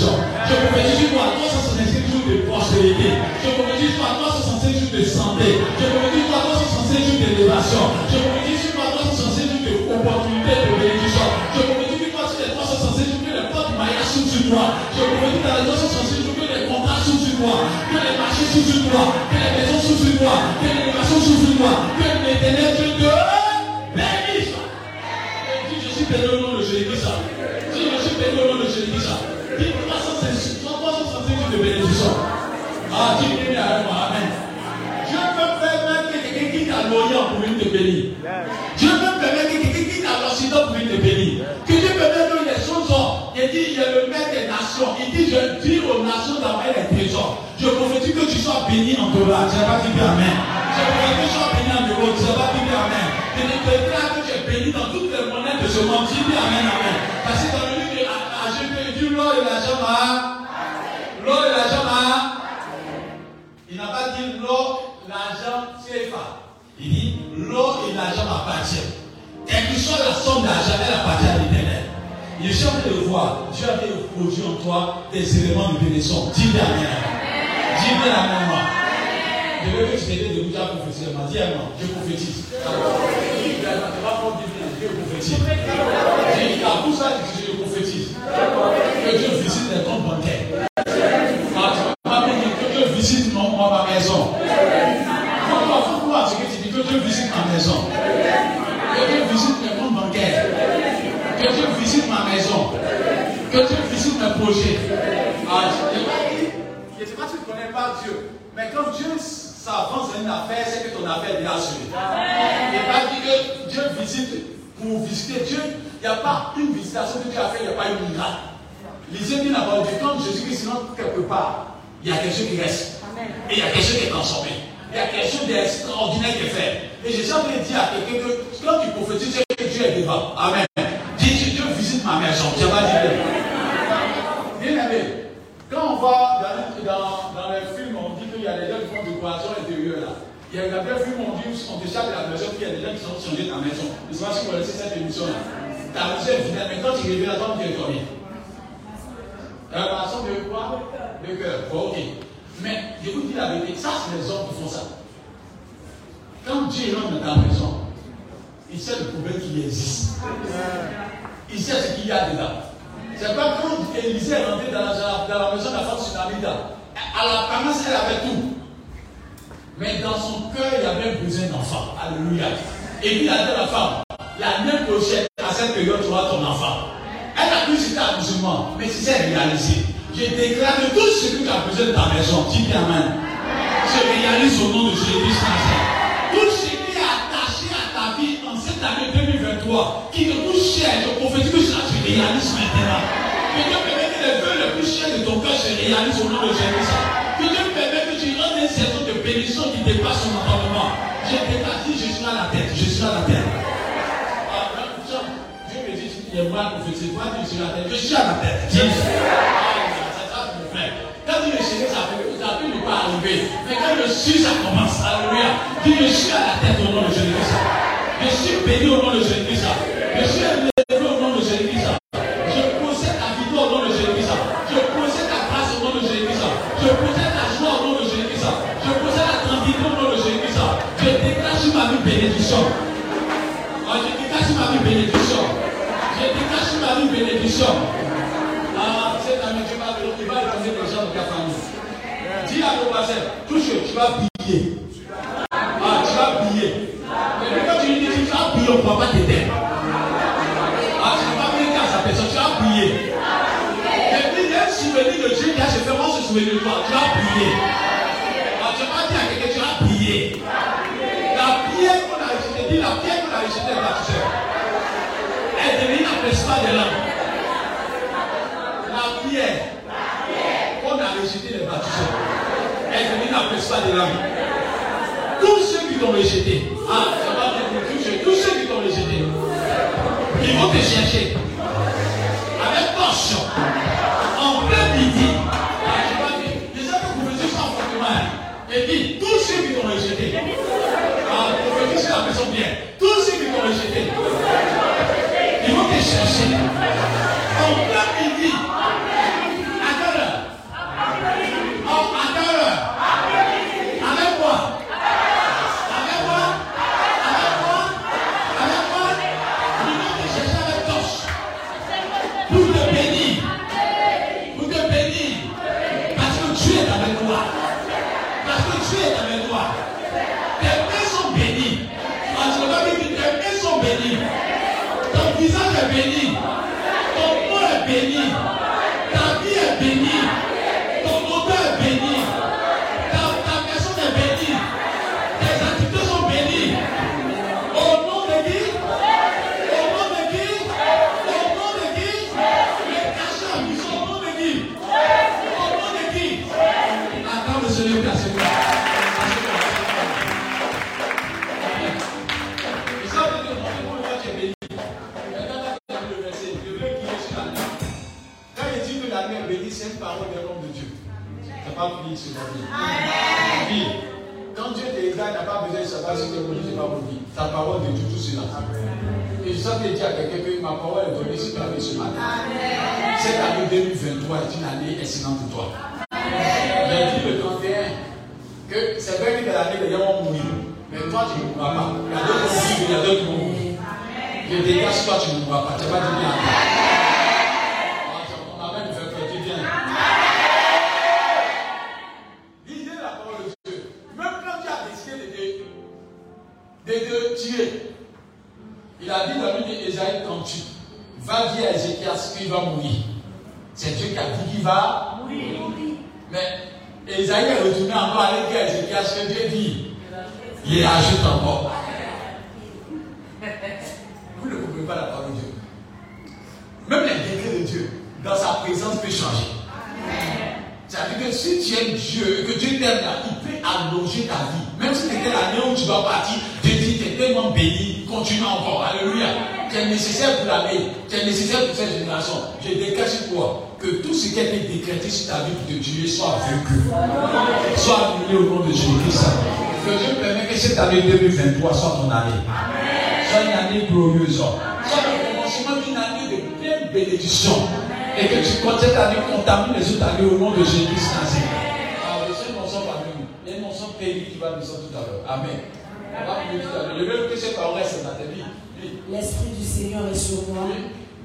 bénédiction. Je prophétise sur toi 365 jours de prospérité. Je prophétise sur toi 365 jours de santé. Je prophétise sur toi 365 jours d'élévation. Je prophétise sur toi 365 jours d'opportunité de bénédiction. Je prophétise sur toi sur les 365 jours que les portes mariage sont sur toi. Je prophétise dans les 365 jours que les contrats sont sur toi. Que les marchés sont sur toi. Que les maisons sont sur toi. Que les nations sont sur toi. Que l'éternel Dieu te bénisse. Je suis Ah, dis avec moi. Amen. Dieu peut permettre que quelqu'un quitte à l'Orient pour venir te bénir. Dieu peut permettre que quelqu'un quitte à l'Occident pour venir te bénir. Que Dieu peut mettre les choses. Il dit, je le maître des nations. Il dit, je dis aux nations d'avoir les trésors. Je prophétise que tu sois béni en dollars. Je n'ai pas dit Amen. Je prophétise que tu sois béni en euros. Je n'ai pas dit Amen. Je déclare que tu es béni dans toutes les monnaies de ce monde. Dis Amen, Amen. Dieu produit en toi des éléments de bénédiction. Dis bien Amen. Dis bien Amen. moi. Je veux que tu t'aides de vous dire prophétiser. Dis Amen. Je prophétise. Tu vas prendre Dieu prophétise. Dis, la bouche là, je prophétise. Que Dieu visite les bancaires. Ah, tu vas pas me dire que Dieu visite mon, ma maison. Faut croire ce que tu dis, que Dieu visite ma maison. Que Dieu visite mes comptes bancaires. Que Dieu visite ma maison. Que Dieu visite mes projets. Ah, je ne sais pas si tu ne connais pas Dieu. Mais quand Dieu s'avance dans une affaire, c'est que ton affaire est assurée. Il n'est pas dit que Dieu visite pour visiter Dieu. Il n'y a pas une visitation que Dieu a fait, il n'y a pas une miracle. Lisez bien la parole de Dieu. Quand Jésus-Christ rentre quelque part, il y a quelque chose qui reste. Et il y a quelque chose qui est transformé. Il y a quelque chose d'extraordinaire qui est fait. Et j'ai jamais dit à quelqu'un que quand tu prophétises, que Dieu est devant. Amen. Dis, Dieu visite ma maison. Tu pas dit Bien aimé, quand on voit dans, dans, les qu'il y a des gens qui font décoration intérieure là. Il y a des films où on dit on de la maison, puis il y a des gens qui sont changés ta maison. Je ne sais pas si vous connaissez cette émission là. Ta maison est finale, mais quand tu reviens à toi, tu es dormi. Révélation de quoi? De cœur. Ok. Mais je vous dis la vérité, ça c'est les hommes qui font ça. Quand Dieu rentre dans ta maison, il sait le problème qui existe. Il sait ce qu'il y a dedans. C'est pas quand Élisée est rentré dans la, dans la maison de la femme Sunamida. À la promesse, elle avait tout. Mais dans son cœur, il y avait besoin d'enfant. Alléluia. Et puis il a dit à la femme, la même prochaine, à cette période, tu auras ton enfant. Elle a cru que c'était musulman, mais si c'est réalisé. Je déclare que tout ce que tu as besoin de ta maison, dis bien Amen. Je réalise au nom de Jésus-Christ. Tout ce qui est attaché à ta vie en cette année 2023, qui te coûte cher, je prophétise que cela se réalise maintenant. De ton cœur se réalisent au nom de Jésus. Que Dieu permet que tu rentres une saison de bénédiction qui dépasse son entendement. Je déclare, je suis à la tête, je suis à la tête. Ah, Dieu me dit, il est mal prophétisé. Moi, je suis à la tête. Je suis à la tête. Quand tu le chéris, ça peut, ça peut ne pas arriver. Mais quand je suis, ça commence. Alléluia. Dis, je suis à la tête au nom de Jésus-Christ. Je suis béni au nom de Jésus-Christ. Je suis élevé vas biller. Ah, tu vas biller. Mais quand tu dis, tu vas biller, on ne va pas t'aider. Ah, tu vas biller à sa personne, tu vas biller. Et puis, il y a un souvenir de Dieu qui a se fait moi ce souvenir de toi, tu vas biller. Ah, tu vas dire à quelqu'un, tu vas biller. La pierre qu'on a rejetée, dis la pierre qu'on a rejetée, là, tu. Elle devient la principale de l'homme la pierre qu'on a rejeté les baptiseurs l'âme. Tous ceux qui t'ont rejeté, ah, ça va tous ceux, qui t'ont rejeté, ils vont te chercher. Avec torche. En plein midi. Ah, gens que vous faisiez sans fortement. Et dit, tous ceux qui t'ont rejeté, ah, prophétise la maison bien, tous ceux qui t'ont rejeté, ils vont te chercher. En plein midi. Sens que dire à quelqu'un que ma parole est donnée sur ta vie ce matin. Cette année 2023 est une année excellente pour toi. Mais Ésaïe est retourné encore dire à Ézéchias que Dieu dit. Il ajoute encore. Vous ne comprenez pas la parole de Dieu. Même les décrets de Dieu, dans sa présence, peut changer. C'est-à-dire que si tu aimes Dieu et que Dieu t'aime là, il peut allonger ta vie. Même si c'était l'année où tu dois partir, Dieu dit, tu es tellement béni, continue encore. Alléluia. Tu es nécessaire pour l'année, tu es nécessaire pour cette génération. Je dégage quoi Que tout ce qui a été décrété sur ta vie pour te tuer soit vaincu. Soit annulé au nom de Jésus-Christ. Que Dieu permet que cette année 2023 soit ton année. Soit une année glorieuse. Soit le commencement d'une année de pleine bénédiction et que tu comptes cette année contamine les autres années au nom de Jésus-Christ. Alors, le Seigneur nous parmi nous. Il y qui va nous tout à l'heure. Amen. On va. Je veux que ces paroles restent dans ta. L'Esprit du Seigneur est sur moi.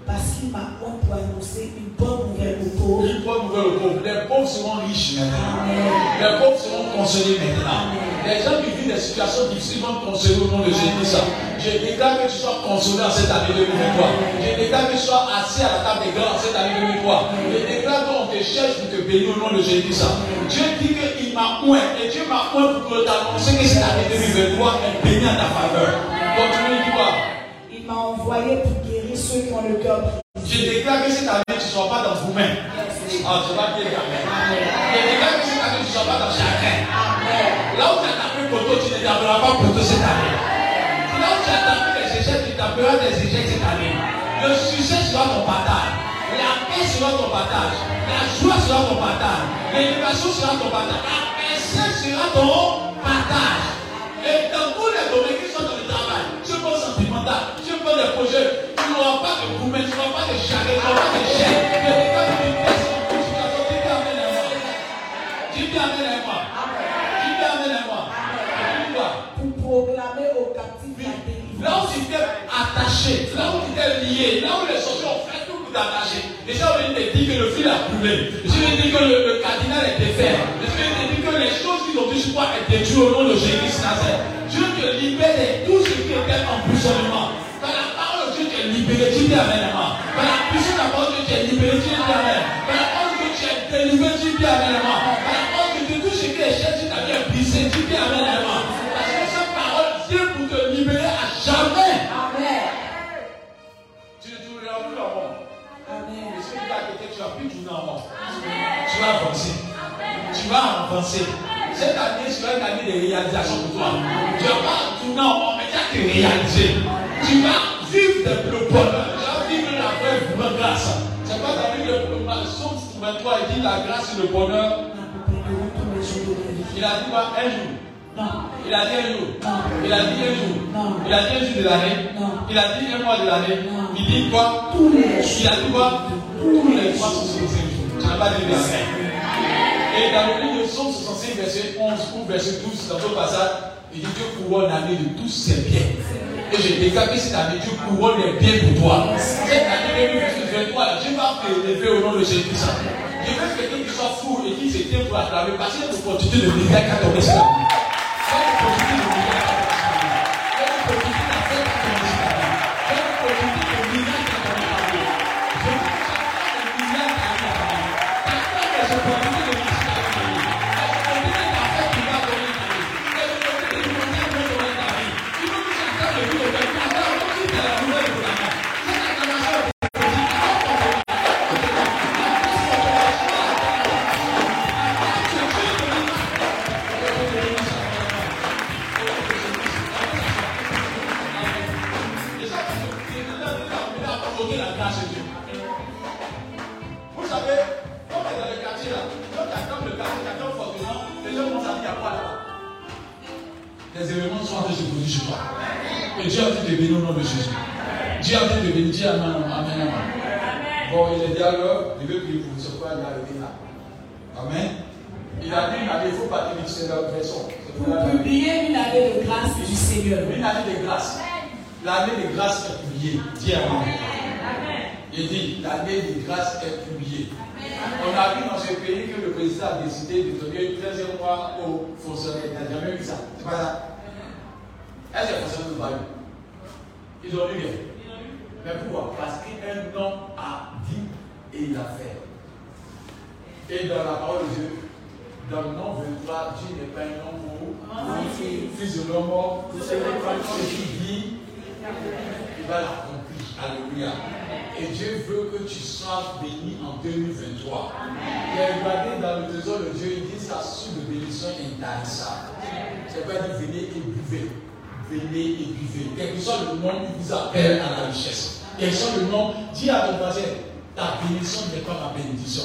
Parce qu'il m'a pour annoncer une bonne nouvelle aux pauvres. Une bonne nouvelle aux pauvres. Les pauvres seront riches maintenant. Les pauvres seront consolés maintenant. Les gens qui vivent des situations difficiles vont consoler au nom de Jésus. Je déclare que tu sois consolé en cette année 2023. Je déclare que tu sois assis à la table des grands en cette année 2023. Je déclare qu'on te cherche pour te bénir au nom de Jésus. Dieu dit qu'il m'a oint et Dieu m'a oint pour t'annoncer que cette année 2023 est bénie en ta faveur. Donc tu me dis quoi? Il m'a envoyé pour guérir ceux qui ont le cœur Je déclare que cette année tu ne sois pas dans vous-même. Ah, tu vas dire Amen. Je déclare que cette année tu ne sois pas dans chacun. Là où tu as tapé poteau, tu ne taperas pas poteau cette année. Là où tu as tapé les échecs, tu taperas des échecs cette année. Le succès sera ton partage. La paix sera ton partage. La joie sera ton partage. L'élévation sera ton partage. La paix sera ton partage. Et dans tous les domaines qui sont dans le travail, tu peux sentimental, peux des projets, tu n'auras pas de gourmet, tu n'auras pas de charrette, tu n'auras pas de chèque. Là où tu t'es attaché, là où tu t'es lié, là où les sorciers ont fait tout pour t'attacher, gens viennent te dire que le fil a coulé. Je te dire que le, le cardinal est défait. Je te dire que les choses sur toi étaient dues au nom de Jésus Nazareth. Dieu te libère de tout ce qui était emprisonnement. Par la parole de Dieu, tu es libéré, tu dis Amen. Par la puissance de la parole de Dieu, tu es libéré, tu dis Amen. Par la parole de Dieu, tu es délivré, tu dis Amen. Par la parole de Dieu, tout ce qui est cher, tu t'as bien brisé, tu dis Amen. Parce que cette parole vient pour te libérer à jamais. Amen. Tu ne tourneras plus en rond. Amen. Et celui qui est côté, tu vas plus tourner en rond. Tu vas avancer. Tu vas avancer. Cette année sera une année de réalisation pour toi. Tu vas pas tourner en mais tu vas te réaliser. Tu vas vivre le bonheur. Tu vas vivre la grâce. C'est pas dans le Somme 23, il dit la grâce et le bonheur. Jours de la vie. Il a dit quoi? Un jour. Il a dit un jour. Il a dit un jour. Il a dit un jour de l'année. Il a dit un mois de l'année. Il dit quoi? Tous les Il a jours. dit quoi? Tous les 365 jours. Tu n'as pas dit verset. Et dans le livre Somme 65, verset 11 ou verset 12, dans ce passage, il dit Dieu couronne l'année de tous ses biens. Et je déclare que cette année, Dieu couronne les biens pour toi. Cette année 2023, Dieu va t'élever au nom de Jésus-Christ. Je veux que quelqu'un qui soit fou et qui se tient pour acclamer parce qu'il y a une opportunité de militaire qui a tombé Il vous appelle à la richesse. Que soit le nom, dis à ton voisin, ta bénédiction n'est pas ma bénédiction.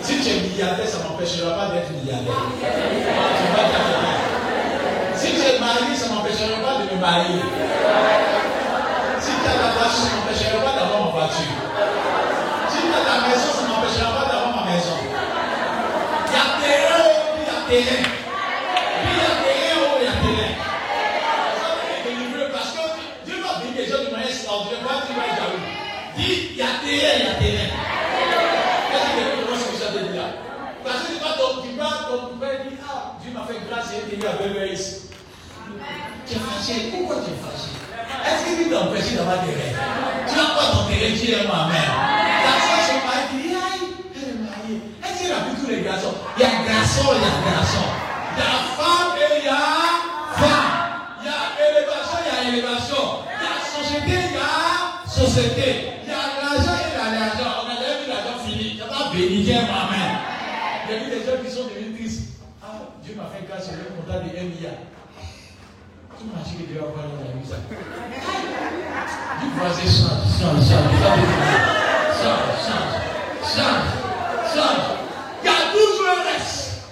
Si tu es milliardaire, ça m'empêchera pas d'être milliardaire. Si tu es marié, ça m'empêchera pas de me marier. Si tu as la voiture, ça m'empêchera pas d'avoir ma voiture. Si tu as la maison, ça m'empêchera pas d'avoir ma maison. Il y a terrain, il y a terrain. Société, il y a société. Ma main. Il y a vu des gens qui sont devenus tristes. Ah, Dieu m'a fait grâce, je vais compter des 1 milliard. M'as dit que Dieu va voir dans la vie. Du voisin change, change, change. Change, change, change, change. A toujours un reste.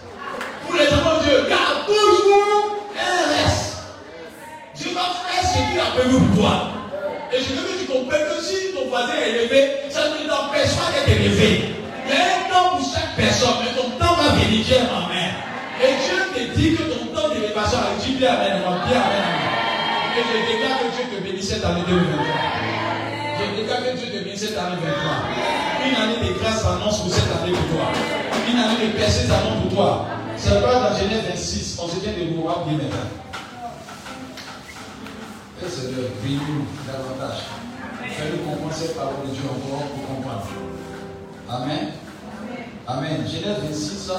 Pour les enfants de Dieu, a toujours un reste. Dieu va faire ce qu'il a prévu pour toi. Et je veux que tu comprennes que si ton voisin est élevé, ça ne t'empêche pas d'être élevé. Il y a un temps pour chaque personne, mais ton temps va venir, Dieu Amen. Et Dieu te dit que ton temps d'élévation a dit bien Amen, bien Amen. Et je déclare que Dieu te bénisse cette année 2023. Je déclare que Dieu te bénisse cette année 2023. Une année de grâce s'annonce pour cette année pour toi. Une année de percée s'annonce pour toi. C'est pas dans Genèse 26, on se tient debout, on va prier maintenant. Et Seigneur, bénis-nous davantage. Fais-nous comprendre cette parole de Dieu encore pour comprendre. Amen. Amen. Genèse 26,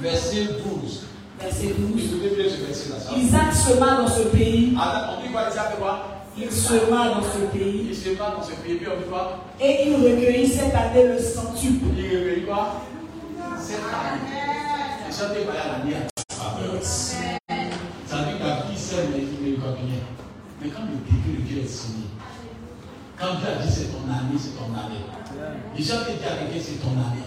verset 12. Verset Vous 12. souvenez bien ce verset-là. ça? Isaac sema dans ce pays. Alors, on dit quoi Isaac quoi? Il sema dans ce pays. Il se met dans ce pays, puis on dit quoi? Et il recueillit cette année le centuple. Il réveille quoi? Cette année. À l'année à faveur. Ça veut dire que la vie seule mais ne quand le décret de Dieu est signé, quand Dieu a dit c'est ton année, c'est ton année. Déjà, tu dit à quelqu'un c'est ton année.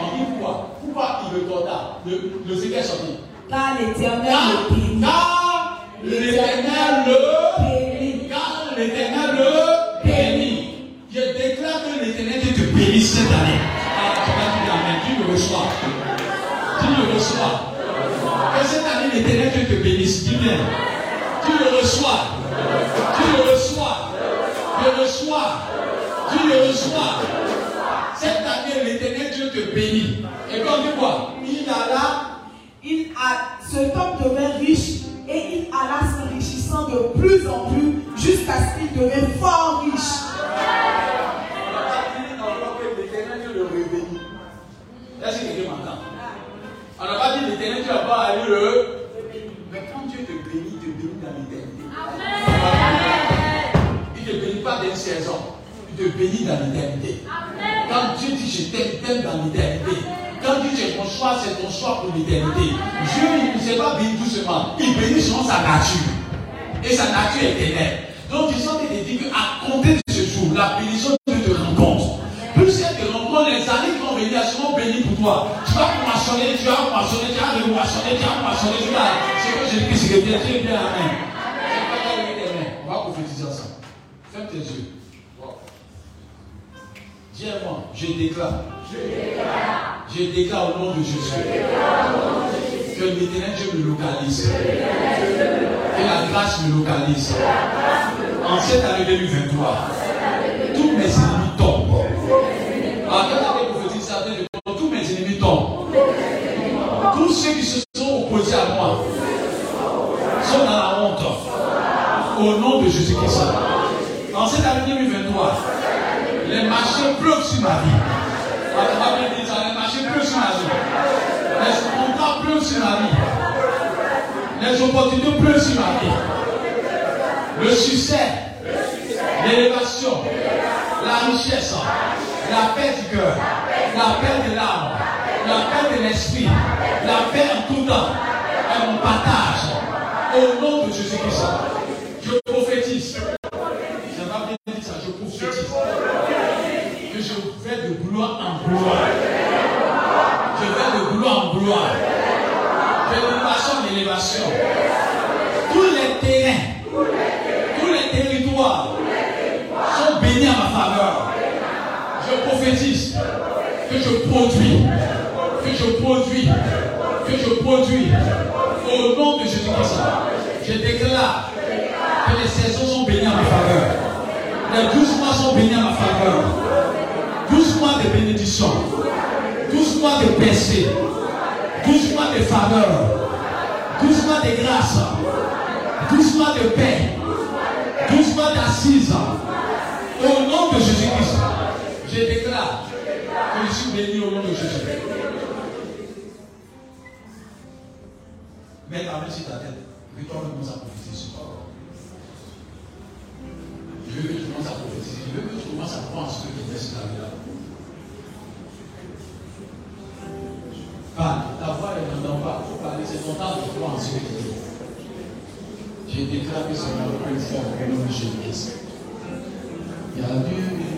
On dit pourquoi Pourquoi il recorda Le, le secret est sorti. Car l'éternel Car, le bénit. car l'éternel le Bénit. Car l'éternel le bénit. Je déclare que l'éternel te bénisse cette année. Ah, tu. Tu le reçois. Tu le reçois. Que cette année, l'éternel te bénisse. Bien. Tu le reçois. Tu le reçois. Le reçois. Tu le reçois. Cette année, l'éternel Dieu te bénit. Et quand dit quoi? Il alla Il a, cet homme devint riche et il alla s'enrichissant de plus en plus jusqu'à ce qu'il devienne fort riche. On n'a pas dit l'éternel Dieu le bénit. Est-ce que quelqu'un m'entend On n'a pas dit l'éternel Dieu va pas aller le. Te bénit dans l'éternité. Quand Dieu dit je t'aime, dans l'éternité. Quand Dieu dit ton choix, c'est ton choix pour l'éternité. Dieu il ne s'est pas béni doucement. Il bénit selon sa nature. Et sa nature est éternelle. Donc je qu'il te dit qu'à compter de ce jour, la bénédiction de Dieu te rencontre. Plus elle te rencontre, les années qui vont venir seront bénies pour toi. Tu vas moissonner, tu vas moissonner, tu vas moissonner, tu vas moissonner, tu vas. C'est que je dis, c'est que bien, es bien. C'est pas ta vie, Amen. On va prophétiser ensemble. Ferme tes yeux. Dis moi, je déclare. Je déclare au nom de Jésus. Que l'éternel Dieu me localise. Que la grâce me localise. En cette année 2023, tous mes ennemis tombent. Alors, quand j'avais prophétisé ça, tous mes ennemis tombent. Tous ceux qui se sont opposés à moi sont dans la honte. Au nom de Jésus-Christ. En cette année 2023, marchés pleuvent sur ma vie. On ça, les marchés pleuvent sur ma vie. Les contrats pleuvent sur ma vie. Les opportunités pleuvent sur ma vie. Le succès l'élévation, la richesse, la paix du cœur, la paix de l'âme, la paix de l'esprit, la paix en tout temps, et mon partage. Au nom de Jésus-Christ, je prophétise. Je pas bien dire ça, je prophétise. Que je vais de gloire en gloire. Je vais de gloire en gloire. D'élévation en élévation. Tous les terrains, tous les territoires sont bénis à ma faveur. Je prophétise que je produis, que je produis, que je produis. Au nom de Jésus-Christ, je déclare que les saisons sont bénies à ma faveur. Les douze mois sont bénis à ma faveur. Douze mois de bénédiction. Douze mois de percée. Douze mois de faveur. Douze mois de grâce. Douze mois de paix. Douze mois d'assises. Au nom de Jésus-Christ, je déclare béni au nom de Jésus. Mets ta main sur ta tête. Et toi, commence à prophétiser sur toi. Je veux que tu commences à prophétiser. Je veux que tu commences à croire ce que tu fais sur ta vie là. Parle. Ta voix ne m'entend pas. Faut parler. C'est ton temps de croire en ce que tu dis. Je déclare que c'est ma une fois au nom de Jésus-Christ. Il y a Dieu.